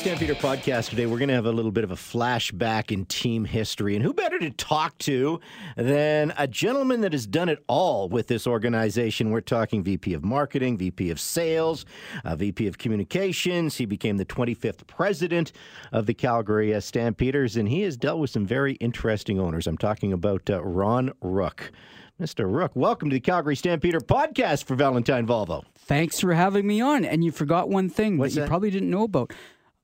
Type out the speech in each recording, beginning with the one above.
Stampeder podcast today, we're going to have a little bit of a flashback in team history. And who better to talk to than a gentleman that has done it all with this organization? We're talking VP of Marketing, VP of Sales, uh, VP of Communications. He became the 25th president of the Calgary uh, Stampeders, and he has dealt with some very interesting owners. I'm talking about uh, Ron Rook. Mr. Rook, welcome to the Calgary Stampeder podcast for Valentine Volvo. Thanks for having me on. And you forgot one thing What's that you that? probably didn't know about.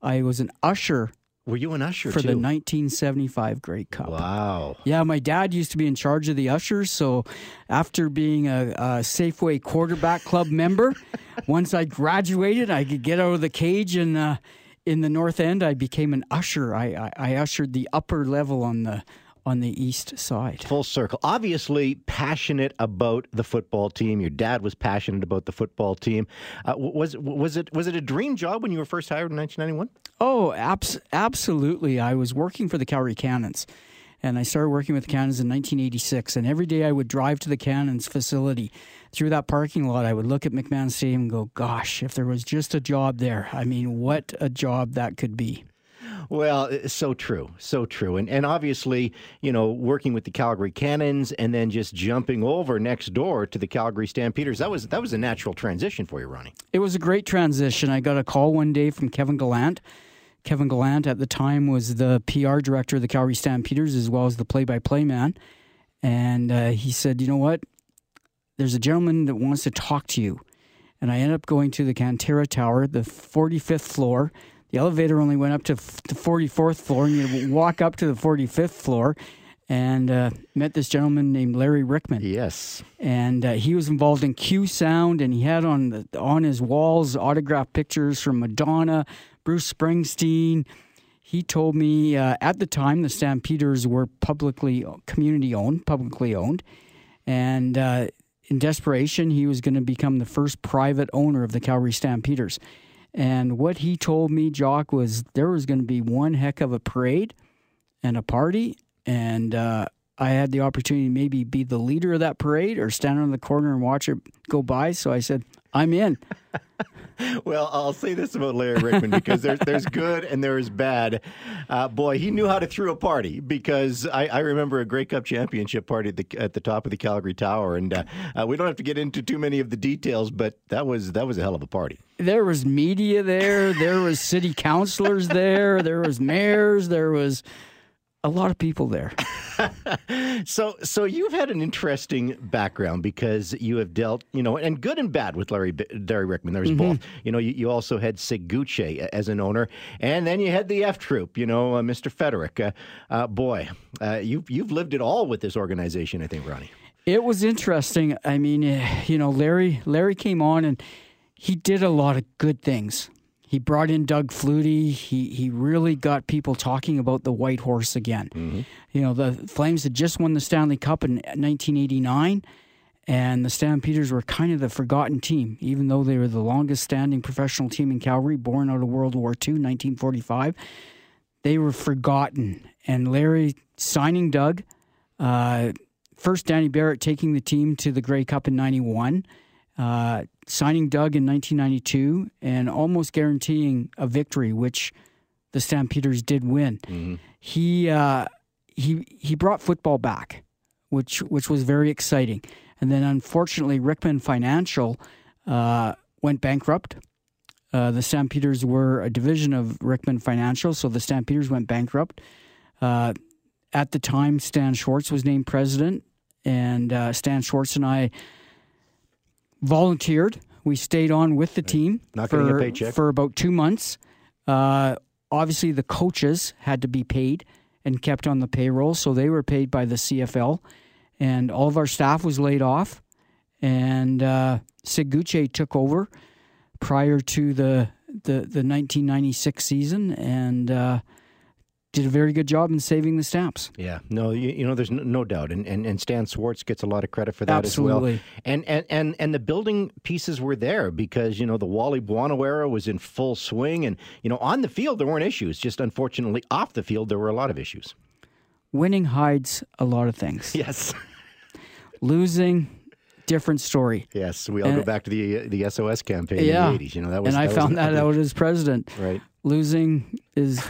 I was an usher Were you an usher for too? the 1975 Grey Cup. wow. Yeah, my dad used to be in charge of the ushers. So after being a, a Safeway quarterback club member, once I graduated, I could get out of the cage and uh, in the North End, I became an usher. I, I, I ushered the upper level on the on the east side. Full circle. Obviously, passionate about the football team. Your dad was passionate about the football team. Uh, was was it was it a dream job when you were first hired in 1991? Oh, abs- absolutely. I was working for the Calgary Cannons, and I started working with the Cannons in 1986. And every day I would drive to the Cannons facility. Through that parking lot, I would look at McMahon Stadium and go, gosh, if there was just a job there. I mean, what a job that could be. Well, so true, so true, and and obviously, you know, working with the Calgary Cannons and then just jumping over next door to the Calgary Stampeders. That was that was a natural transition for you, Ronnie. It was a great transition. I got a call one day from Kevin Gallant. Kevin Gallant at the time was the PR director of the Calgary Stampeders as well as the play by play man. And uh, he said, You know what? There's a gentleman that wants to talk to you. And I ended up going to the Canterra Tower, the 45th floor. The elevator only went up to f- the 44th floor, and you walk up to the 45th floor and uh, met this gentleman named Larry Ryckman Yes. and uh, he was involved in Q Sound, and he had on the, on his walls autographed pictures from Madonna, Bruce Springsteen. He told me uh, at the time the Stampeders were publicly community owned, publicly owned, and uh, in desperation he was going to become the first private owner of the Calgary Stampeders. And what he told me, Jock, was there was going to be one heck of a parade and a party, and uh, I had the opportunity to maybe be the leader of that parade or stand on the corner and watch it go by. So I said, I'm in. Well, I'll say this about Larry Ryckman because there's there's good and there's bad. Uh, boy, he knew how to throw a party because I, I remember a Grey Cup championship party at the at the top of the Calgary Tower, and uh, uh, we don't have to get into too many of the details, but that was that was a hell of a party. There was media there. There was city councilors there. There was mayors. There was a lot of people there. So, so you've had an interesting background because you have dealt, you know, and good and bad with Larry Larry Ryckman. There's both. You know, you, you also had Sig Gutsche as an owner, and then you had the F Troop. You know, uh, Mr. Feterik. Uh, uh, boy, uh, you've you've lived it all with this organization. I think, Ronnie. It was interesting. I mean, eh, you know, Larry Larry came on and he did a lot of good things. He brought in Doug Flutie. He he really got people talking about the White Horse again. You know, the Flames had just won the Stanley Cup in 1989, and the Stampeders were kind of the forgotten team, even though they were the longest standing professional team in Calgary, born out of World War II, 1945. They were forgotten, and Larry signing Doug. Uh, first Danny Barrett taking the team to the Grey Cup in 91, uh, signing Doug in 1992, and almost guaranteeing a victory, which the Stampeders did win. He uh, he he brought football back, which which was very exciting. And then unfortunately, Ryckman Financial uh, went bankrupt. Uh, the Stampeders were a division of Ryckman Financial, so the Stampeders went bankrupt. Uh, at the time, Stan Schwartz was named president, and uh, Stan Schwartz and I volunteered. We stayed on with the team Not for, a paycheck. for about two months. Uh, obviously, the coaches had to be paid and kept on the payroll, so they were paid by the CFL, and all of our staff was laid off. And uh, took over prior to the the, the 1996 season, and uh, did a very good job in saving the stamps. Yeah, no, you, you know, there's no, no doubt, and, and and Stan Schwartz gets a lot of credit for that as Absolutely. well. And and and and the building pieces were there because you know the Wally Buono era was in full swing, and you know on the field there weren't issues. Just unfortunately off the field there were a lot of issues. Winning hides a lot of things. Yes, Losing, different story. yes, we all go back to the the SOS campaign Yeah. in the '80s. You know that was and I found that out as president. Right. losing is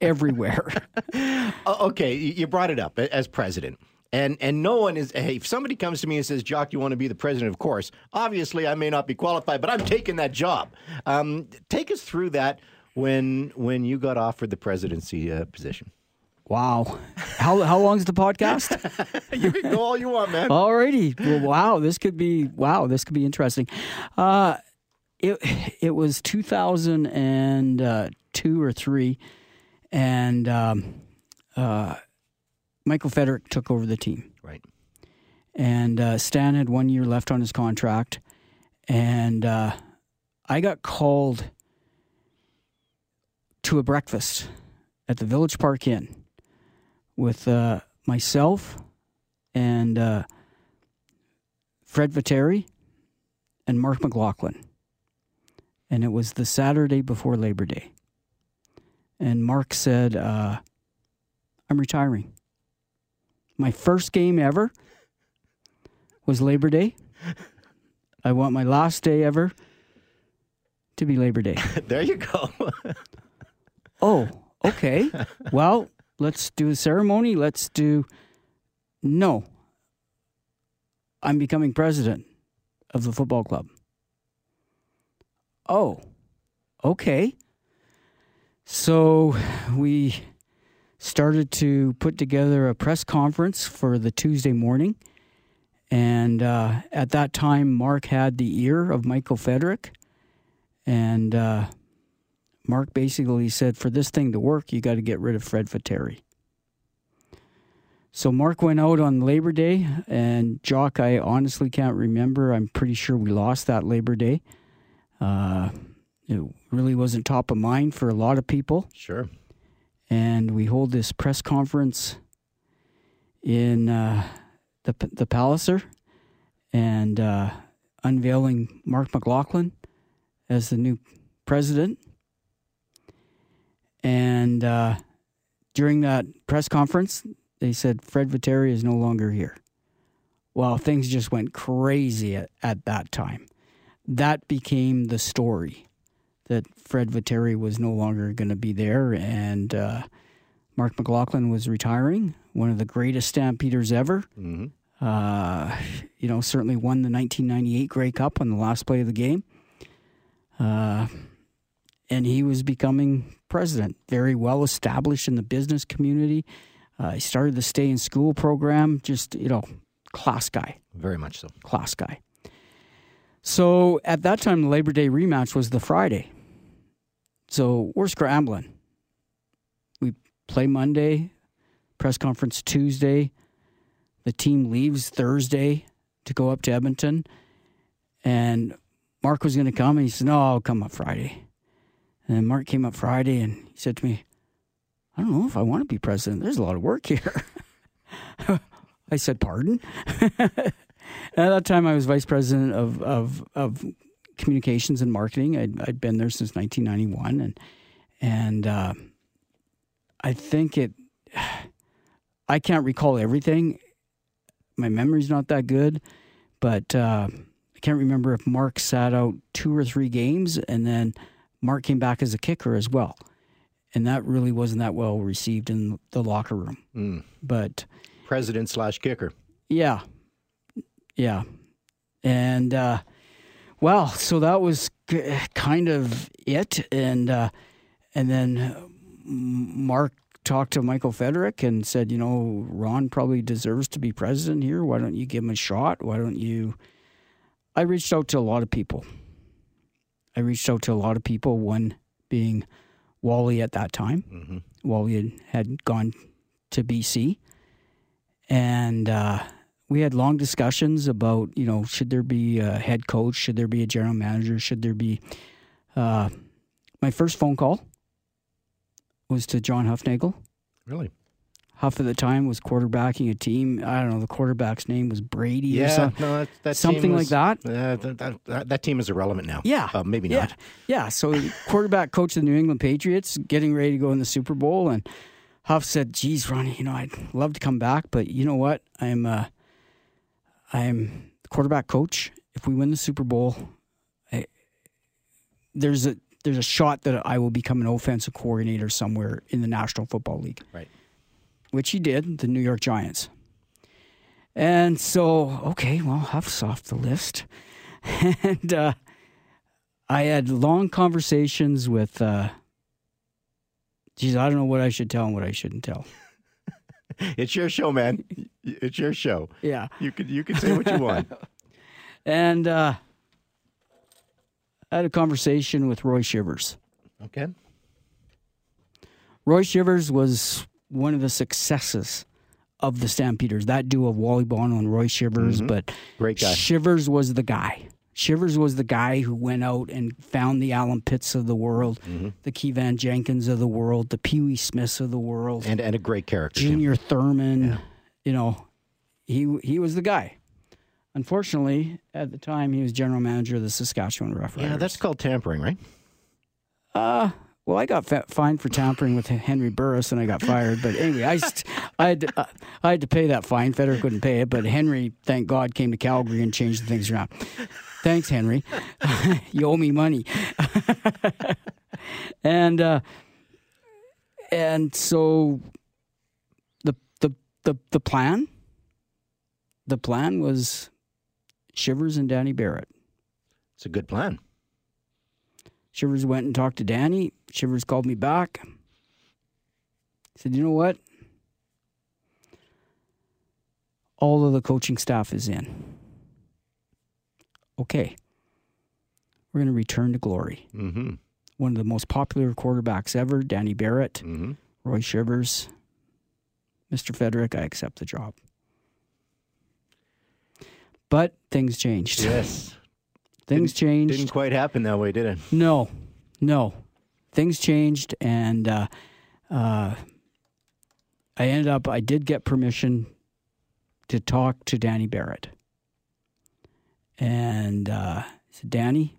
everywhere. Oh, okay, you brought it up as president. And and no one is. Hey, if somebody comes to me and says, "Jock, you want to be the president?" Of course. Obviously, I may not be qualified, but I'm taking that job. Um, take us through that when when you got offered the presidency uh, position. Wow. How how long is the podcast? you can go all you want, man. Alrighty. Well, wow. This could be wow. This could be interesting. Uh, it it was 2002 or three, and um, uh, Michael Feterik took over the team. Right. And uh, Stan had one year left on his contract, and uh, I got called to a breakfast at the Village Park Inn with uh, myself and uh, Fred Viteri and Mark McLaughlin. And it was the Saturday before Labor Day. And Mark said, uh, I'm retiring. My first game ever was Labor Day. I want my last day ever to be Labor Day. there you go. oh, okay. Well, let's do a ceremony. Let's do. No. I'm becoming president of the football club. Oh, okay. So we started to put together a press conference for the Tuesday morning. And uh, at that time, Mark had the ear of Michael Feterik. And uh, Mark basically said, for this thing to work, you got to get rid of Fred Viteri. So Mark went out on Labor Day, and Jock, I honestly can't remember. I'm pretty sure we lost that Labor Day. Uh, it really wasn't top of mind for a lot of people. Sure and we hold this press conference in uh, the the Palliser, and uh, unveiling Mark McLaughlin as the new president. And uh, during that press conference, they said Fred Viteri is no longer here. Well, things just went crazy at, at that time. That became the story that Fred Viteri was no longer going to be there, and uh, Mark McLaughlin was retiring. One of the greatest Stampeders ever. Mm-hmm. Uh, you know, certainly won the 1998 Grey Cup on the last play of the game. Uh, and he was becoming president, very well established in the business community. Uh, he started the stay in school program, just, you know, class guy. Very much so. Class guy. So at that time, the Labor Day rematch was the Friday. So we're scrambling. We play Monday, press conference Tuesday. The team leaves Thursday to go up to Edmonton. And Mark was going to come, and he said, No, I'll come up Friday. And then Mark came up Friday, and he said to me, I don't know if I want to be president. There's a lot of work here. I said, Pardon? At that time, I was vice president of, of, of communications and marketing. I'd, I'd been there since 1991, and and uh, I think it. I can't recall everything. My memory's not that good, but uh, I can't remember if Mark sat out two or three games, and then Mark came back as a kicker as well, and that really wasn't that well received in the locker room. Mm. But president slash kicker. Yeah, yeah, and. Uh, well, so that was kind of it, and uh, and then Mark talked to Michael Feterik and said, you know, Ron probably deserves to be president here. Why don't you give him a shot? Why don't you? I reached out to a lot of people. I reached out to a lot of people. One being Wally at that time. Mm-hmm. Wally had, had gone to BC, and uh, we had long discussions about you know should there be a head coach, should there be a general manager, should there be. Uh, my first phone call was to John Hufnagel. Really. Huff at the time was quarterbacking a team. I don't know. The quarterback's name was Brady. Yeah, or something, no, that, that something was, like that. Uh, that, that. That team is irrelevant now. Yeah, uh, maybe yeah. not. Yeah. So quarterback coach of the New England Patriots, getting ready to go in the Super Bowl, and Huff said, "Geez, Ronnie, you know, I'd love to come back, but you know what? I'm uh, I'm the quarterback coach. If we win the Super Bowl, I, there's a there's a shot that I will become an offensive coordinator somewhere in the National Football League. Right. Which he did, the New York Giants. And so, okay, well, Huff's off the list. and uh, I had long conversations with, uh, geez, I don't know what I should tell and what I shouldn't tell. It's your show, man. It's your show. Yeah. You could you can say what you want. and uh, I had a conversation with Roy Shivers. Okay. Roy Shivers was one of the successes of the Stampeders. That duo of Wally Buono and Roy Shivers, but Great guy. Shivers was the guy. Shivers was the guy who went out and found the Alan Pitts of the world, the Kevan Jenkins of the world, the Pee Wee Smiths of the world, And and a great character. Junior Thurman. You know, he he was the guy. Unfortunately, at the time, he was general manager of the Saskatchewan Roughriders. Yeah, that's called tampering, right? Uh, well, I got fa- fined for tampering with Henry Burris, and I got fired. But anyway, I, st- I had to, uh, I had to pay that fine. Feterik couldn't pay it, but Henry, thank God, came to Calgary and changed things around. Thanks, Henry. you owe me money. and uh, and so the the the the plan the plan was Shivers and Danny Barrett. It's a good plan. Shivers went and talked to Danny. Shivers called me back. He said, You know what? All of the coaching staff is in. Okay. We're going to return to glory. Mm-hmm. One of the most popular quarterbacks ever, Danny Barrett, Mm-hmm. Roy Shivers. Mr. Feterik, I accept the job. But things changed. Yes. Things changed. Didn't quite happen that way, did it? No, no. Things changed, and uh, uh, I ended up. I did get permission to talk to Danny Barrett, and uh, said, "Danny,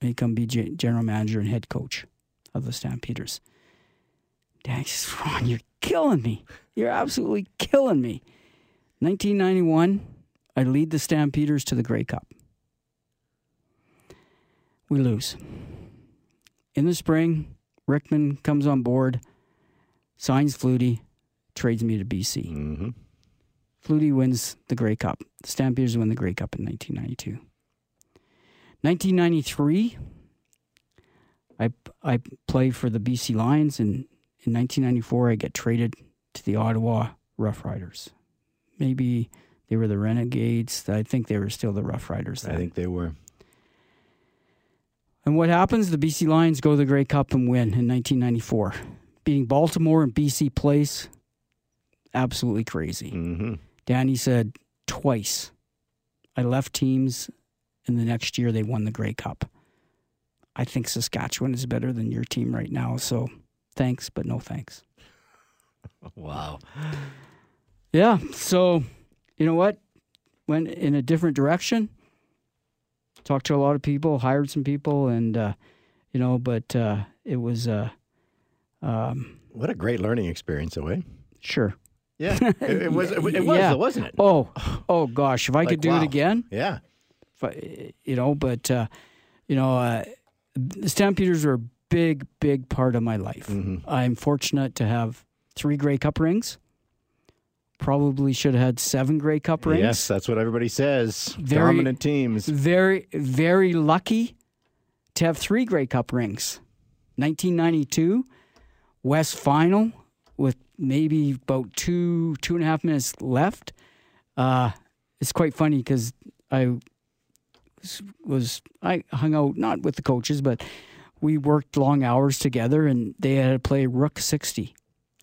may come be general manager and head coach of the Stampeders." Danny says, "Ron, you're killing me. You're absolutely killing me." 1991, I lead the Stampeders to the Grey Cup we lose. In the spring, Ryckman comes on board, signs Flutie, trades me to BC. Mm-hmm. Flutie wins the Grey Cup. The Stampeders win the Grey Cup in 1992. 1993, I, I play for the BC Lions, and in 1994, I get traded to the Ottawa Rough Riders. Maybe they were the Renegades. I think they were still the Rough Riders then. I think they were. And what happens? The BC Lions go to the Grey Cup and win in 1994, beating Baltimore and BC Place. Absolutely crazy. Mm-hmm. Danny said twice. I left teams, and the next year they won the Grey Cup. I think Saskatchewan is better than your team right now, so thanks, but no thanks. Wow. Yeah, so you know what? Went in a different direction. Talked to a lot of people, hired some people, and uh, you know, but uh, it was uh, um, What a great learning experience, though, eh? sure. Yeah. It, it was. It, was, Yeah. wasn't it? Oh, oh gosh, if I Like, could do wow. it again, Yeah. I, you know, but uh, you know, uh, the Stampeders are a big, big part of my life. Mhm. I'm fortunate to have three Grey Cup rings. Probably should have had seven Grey Cup rings. Yes, that's what everybody says. Very- Dominant teams. very very lucky to have three Grey Cup rings. 1992 West Final with maybe about two two and a half minutes left. Uh, it's quite funny because I was, I hung out not with the coaches, but we worked long hours together, and they had to play Rook 60.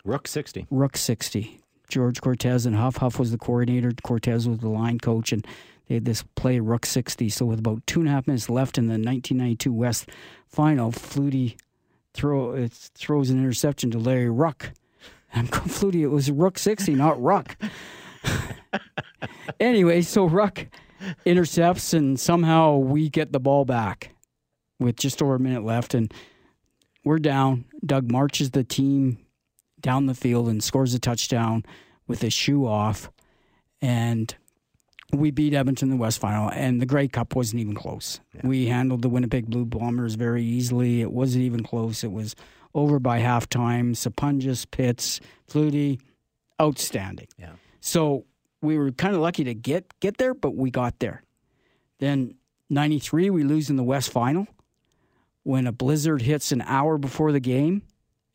Rook 60. Rook 60. George Cortez and Huff. Huff was the coordinator. Cortez was the line coach, and they had this play Rook 60. So with about two and a half minutes left in the 1992 West Final, Flutie throw it throws an interception to Larry Wruck. I'm Flutie, it was Rook 60, not Wruck. anyway, so Wruck intercepts, and somehow we get the ball back with just over a minute left, and we're down. Doug marches the team down the field and scores a touchdown with his shoe off. And we beat Edmonton in the West Final, and the Grey Cup wasn't even close. We handled the Winnipeg Blue Bombers very easily. It wasn't even close. It was over by halftime. Sapunjis, Pitts, Flutie, outstanding. Yeah. So we were kind of lucky to get get there, but we got there. Then '93, we lose in the West Final when a blizzard hits an hour before the game,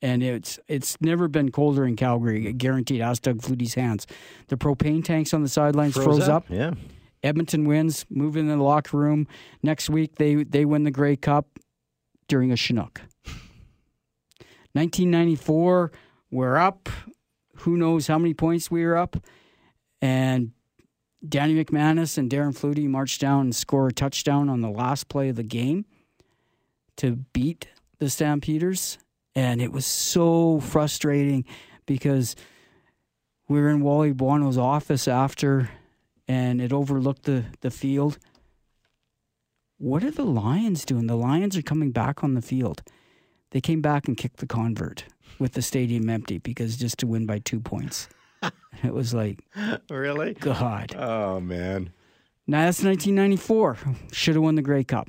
and it's it's never been colder in Calgary. Guaranteed. Ask Doug Flutie's hands. The propane tanks on the sidelines froze, up. Yeah. Edmonton wins. Move in the locker room. Next week they they win the Grey Cup during a Chinook. 1994, we're up. Who knows how many points we were up? And Danny McManus and Darren Flutie march down and score a touchdown on the last play of the game to beat the Stampeders. And it was so frustrating because we were in Wally Buono's office after and it overlooked the, the field. What are the Lions doing? The Lions are coming back on the field. They came back and kicked the convert with the stadium empty because just to win by two points. it was like, Really? God. Oh man. Now that's 1994. Should have won the Grey Cup.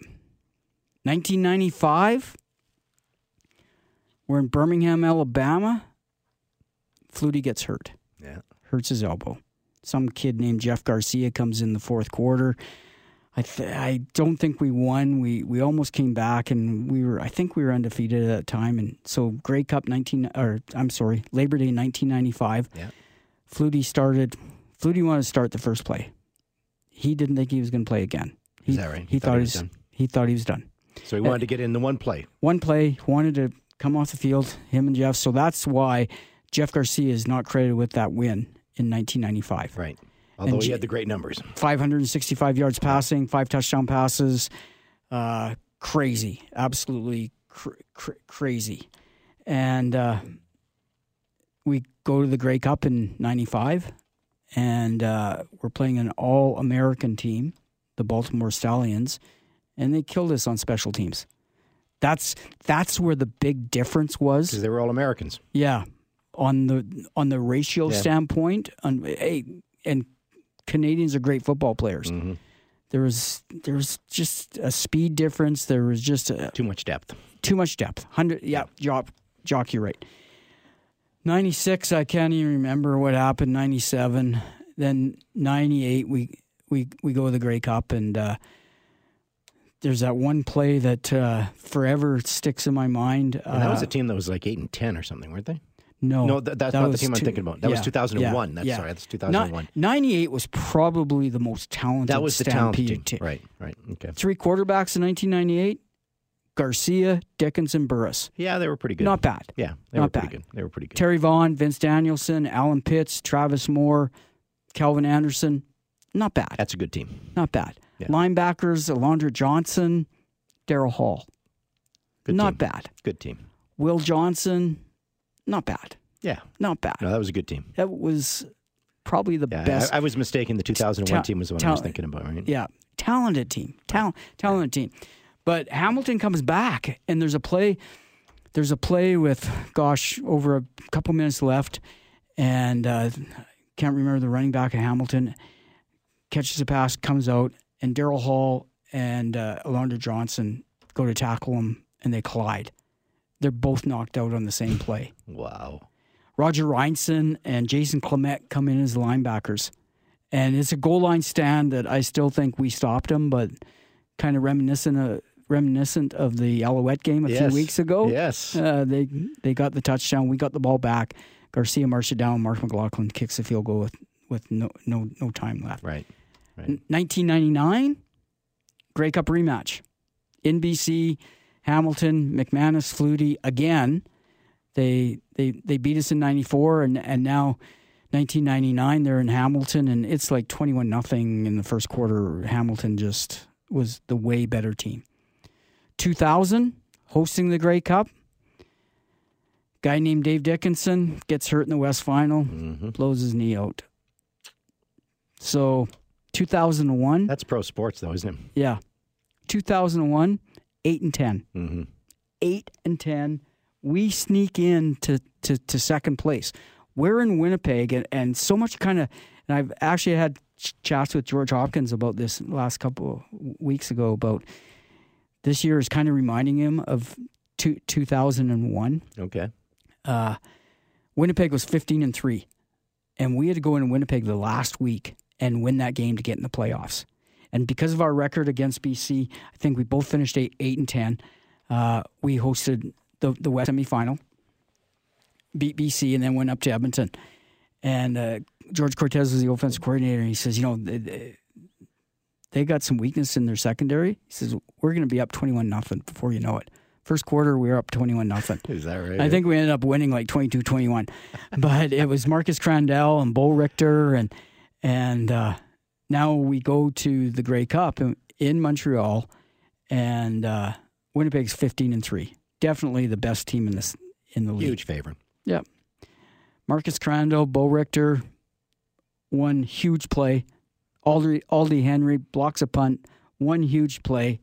1995. We're in Birmingham, Alabama. Flutie gets hurt. Yeah. Hurts his elbow. Some kid named Jeff Garcia comes in the fourth quarter. I th- I don't think we won. We we almost came back, and we were. I think we were undefeated at that time. And so Grey Cup 19 or I'm sorry, Labor Day 1995. Yeah. Flutie started. Flutie wanted to start the first play. He didn't think he was going to play again. He, Is that right? He, thought, he was done. he thought he was done. So he wanted to get in the one play. One play, wanted to come off the field. Him and Jeff. So that's why Jeff Garcia is not credited with that win in 1995. Right. Although he had the great numbers. 565 yards passing, five touchdown passes. Uh, crazy, absolutely cr- cr- crazy. And uh, we go to the Grey Cup in '95, and uh, we're playing an All-American team, the Baltimore Stallions, and they killed us on special teams. That's that's where the big difference was. Because they were all Americans. Yeah, on the on the ratio Yeah. standpoint, on hey, and Canadians are great football players. Mhm. There was there was just a speed difference. There was just a, Too much depth. too much depth. Hundred, yeah, jock, jock, you're right. Ninety six, I can't even remember what happened. Ninety seven, then ninety eight, we we we go to the Grey Cup, and uh, there's that one play that uh, forever sticks in my mind. That was Uh, a team that was like eight and ten or something, weren't they? No, no, th- that's that not the team I'm thinking about. That was 2001. yeah, That's yeah. sorry, that's 2001. Ni- 98 was probably the most talented that was the talented team. Right, right. Okay. Three quarterbacks in 1998 Garcia, Dickinson, Burris. Yeah, they were pretty good. Not bad. yeah, they not were pretty bad. good. They were pretty good. Terry Vaughn, Vince Danielson, Alan Pitts, Travis Moore, Calvin Anderson. Not bad. That's a good team. Not bad. Yeah. Linebackers, Alondra Johnson, Daryl Hall. Good not team. bad. Good team. Will Johnson, not bad. Yeah. Not bad. No, that was a good team. That was probably the Yeah, best. I, I was mistaken. The 2001 Ta- team was the one ta- I was thinking about, right? Yeah, talented team, talent, talented team. But Hamilton comes back, and there's a play. There's a play with, gosh, over a couple minutes left, and uh, can't remember the running back of Hamilton catches a pass, comes out, and Daryl Hall and uh, Alondra Johnson go to tackle him, and they collide. They're both knocked out on the same play. Wow. Roger Reinson and Jason Clement come in as linebackers. And it's a goal line stand that I still think we stopped them, but kind of reminiscent of, reminiscent of the Alouette game a Yes. few weeks ago. Yes. Uh, they they got the touchdown. We got the ball back. Garcia marched it down. Mark McLaughlin kicks the field goal with, with no no no time left. Right. N- 1999, Grey Cup rematch. NBC, Hamilton, McManus, Flutie again. They they they beat us in '94, and and now 1999 they're in Hamilton, and it's like 21 nothing in the first quarter. Hamilton just was the way better team. 2000, hosting the Grey Cup. Guy named Dave Dickinson gets hurt in the West Final, hmm blows his knee out. So, 2001, That's pro sports, though, isn't it? yeah, 2001, eight and 10, Mm-hmm. eight and 10. We sneak in to, to, to second place. We're in Winnipeg, and, and so much kind of, and I've actually had ch- chats with George Hopkins about this last couple of weeks ago about this year is kind of reminding him of two, 2001. Okay. Uh, Winnipeg was 15 and 3, and we had to go into Winnipeg the last week and win that game to get in the playoffs. And because of our record against BC, I think we both finished 8, eight and 10. Uh, we hosted the, the West semifinal, beat BC, and then went up to Edmonton. And uh, George Cortez was the offensive coordinator, and he says, you know, they, they got some weakness in their secondary. He says, we're going to be up 21 nothing before you know it. First quarter, we were up 21 nothing. Is that right? I think we ended up winning like 22 21. but it was Marcus Crandell and Bo Richter. And, and uh, now we go to the Grey Cup in, Montreal, and uh, Winnipeg's 15 and 3. Definitely the best team in, this, in the league. Huge favorite. Yep. Marcus Crandell, Bo Richter, one huge play. Aldi, Aldi Henry blocks a punt, one huge play.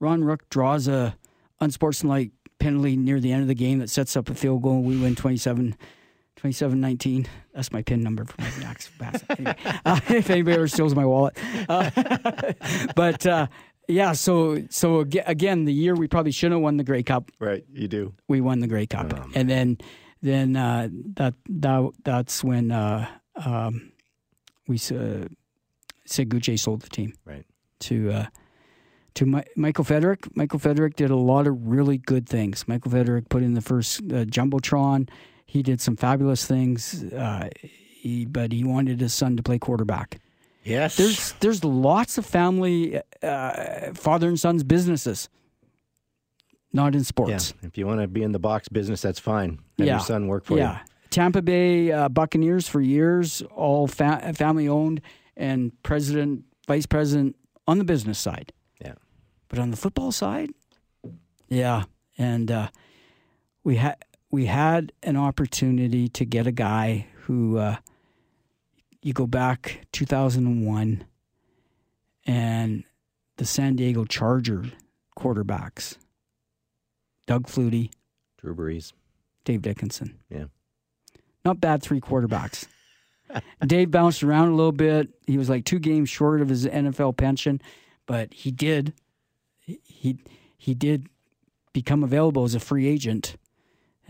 Ron Rook draws a unsportsmanlike penalty near the end of the game that sets up a field goal. We win 27 27-19. That's my pin number for my pass. Anyway, uh, if anybody ever steals my wallet. Uh, but uh, yeah, so so again, the year we probably shouldn't have won the Grey Cup, Right. You do. we won the Grey Cup, and then then uh, that that that's when uh, um, we uh, Sig Gutsche sold the team Right. to uh, to Mi- Michael Feterik. Michael Feterik did a lot of really good things. Michael Feterik put in the first uh, jumbotron. He did some fabulous things, uh, he, but he wanted his son to play quarterback. Yes. There's there's lots of family uh, father and son's businesses, not in yeah. sports. If you want to be in the box business, that's fine. Have Yeah. your son work for you. yeah. Tampa Bay uh, Buccaneers for years, all fa- family owned, and president, vice president on the business side. Yeah. But on the football side, yeah, and uh, we had we had an opportunity to get a guy who uh, you go back 2001 and the San Diego Charger quarterbacks, Doug Flutie. Drew Brees. Dave Dickinson. Yeah. Not bad three quarterbacks. Dave bounced around a little bit. He was like two games short of his NFL pension, but he did he he did become available as a free agent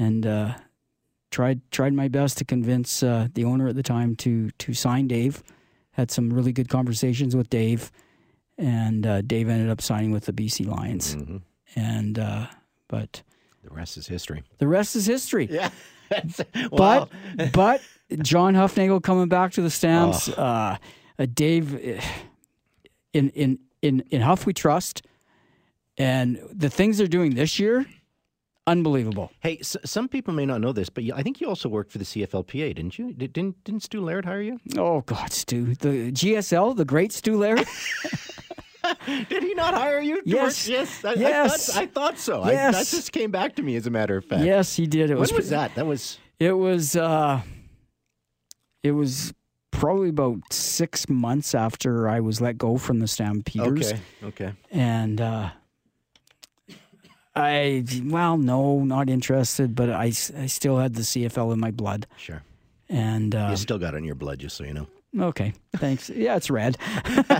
and uh, tried tried my best to convince uh, the owner at the time to to sign Dave. Had some really good conversations with Dave, and uh, Dave ended up signing with the BC Lions. hmm And uh, but The rest is history. the rest is history. Yeah. wow. But but John Hufnagel coming back to the Stamps. Uh, uh, Dave, in in in in Huff we trust, and the things they're doing this year, unbelievable. Hey, s- some people may not know this, but you, I think you also worked for the CFLPA, didn't you? Did, didn't didn't Stu Laird hire you? Oh God, Stu, the GSL, the great Stu Laird. Did he not hire you? Yes. work? Yes. I, Yes. I, thought, I thought so. I, Yes. that just came back to me, as a matter of fact. yes, he did. It When was was that? That was. It was uh, it was probably about six months after I was let go from the Stampeders. Okay. Okay. and uh, I well, no, not interested, but I, I still had the CFL in my blood, Sure. and uh, You still got it in your blood, just so you know. okay, thanks. Yeah, it's red.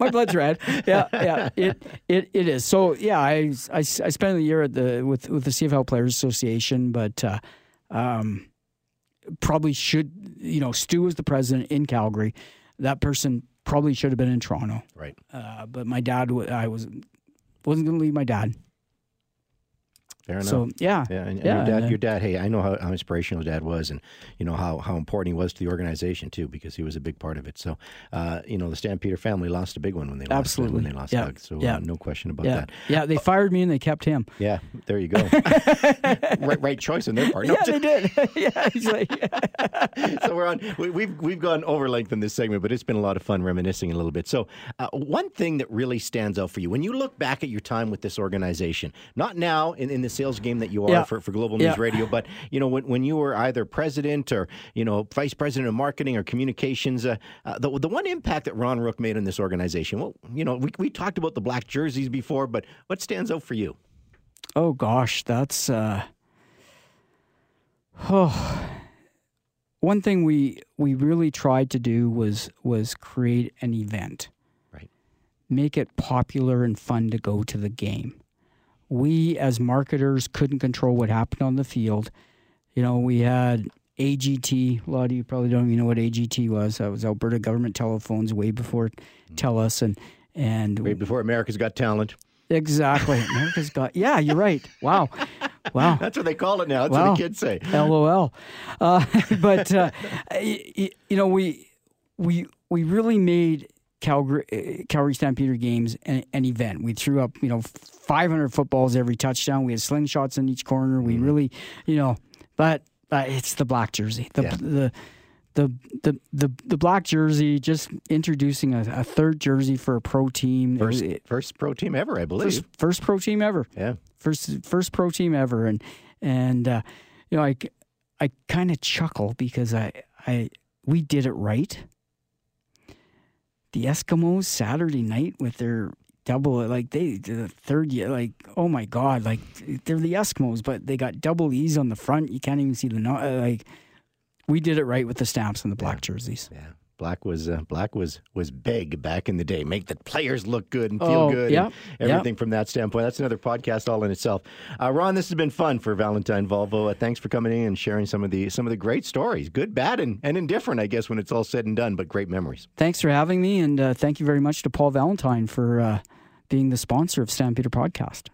my blood's red. Yeah, yeah, it it, it is. So yeah, I, I, I spent a year at the with with the CFL Players Association, but uh, um, probably should you know Stu was the president in Calgary. That person probably should have been in Toronto. Right. Uh, but my dad, I was wasn't going to leave my dad. Fair enough. So yeah, Yeah, and, and Yeah, your dad, and- your dad. Hey, I know how, how inspirational dad was, and you know how, how important he was to the organization too, because he was a big part of it. So, uh, you know, the Stampeder family lost a big one when they lost Absolutely. when they lost Yeah. Doug. So, Yeah. uh, no question about that. yeah. They fired me and they kept him. Yeah, there you go. right, right choice on their part. No, Yeah, they did. yeah, he's like, so we're on. We, we've we've gone over length in this segment, but it's been a lot of fun reminiscing a little bit. So, uh, one thing that really stands out for you when you look back at your time with this organization, not now in, in the sales game that you are Yeah. for, for Global News Yeah. Radio, but you know when, when you were either president or you know vice president of marketing or communications, uh, uh, the the one impact that Ron Rook made on this organization. Well, you know we we talked about the black jerseys before, but what stands out for you? oh gosh, that's uh, oh, one thing we we really tried to do was was create an event, Right. make it popular and fun to go to the game. We as marketers couldn't control what happened on the field. You know, we had AGT. A lot of you probably don't even know what AGT was. That was Alberta Government Telephones way before TELUS and and Way before America's Got Talent. exactly America's got. Yeah, you're right. Wow, wow. That's what they call it now. That's Wow. what the kids say. LOL. Uh, but uh, you know, we we we really made Calgary uh, Calgary Stampeder games an, an event. We threw up you know 500 footballs every touchdown. We had slingshots in each corner. We really, you know, but uh, it's the black jersey. The Yeah. the the the the the black jersey, just introducing a, a third jersey for a pro team. It First, first pro team ever, I believe. first, first pro team ever yeah. first first pro team ever and and uh, you know I I kind of chuckle because I I we did it right. The Eskimos Saturday night with their double like they the third year like oh my god like they're the Eskimos but they got double E's on the front you can't even see the no uh, like we did it right with the stamps and the black jerseys. Yeah. Black was uh, black was was big back in the day. Make the players look good and feel Oh, good. yeah, and everything from that standpoint. That's another podcast all in itself. Uh, Ron, this has been fun for Valentine Volvo. Uh, thanks for coming in and sharing some of the some of the great stories, good, bad, and, and indifferent. I guess when it's all said and done, but great memories. Thanks for having me and uh, thank you very much to Paul Valentine for uh, being the sponsor of Stampeder Podcast.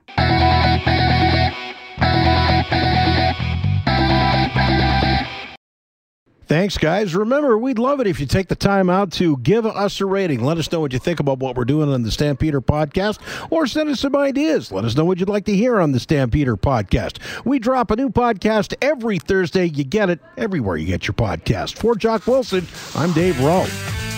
Thanks, guys. Remember, we'd love it if you take the time out to give us a rating. Let us know what you think about what we're doing on the Stampeder podcast, or send us some ideas. Let us know what you'd like to hear on the Stampeder podcast. We drop a new podcast every Thursday. You get it everywhere you get your podcast. For Jock Wilson, I'm Dave Rowe.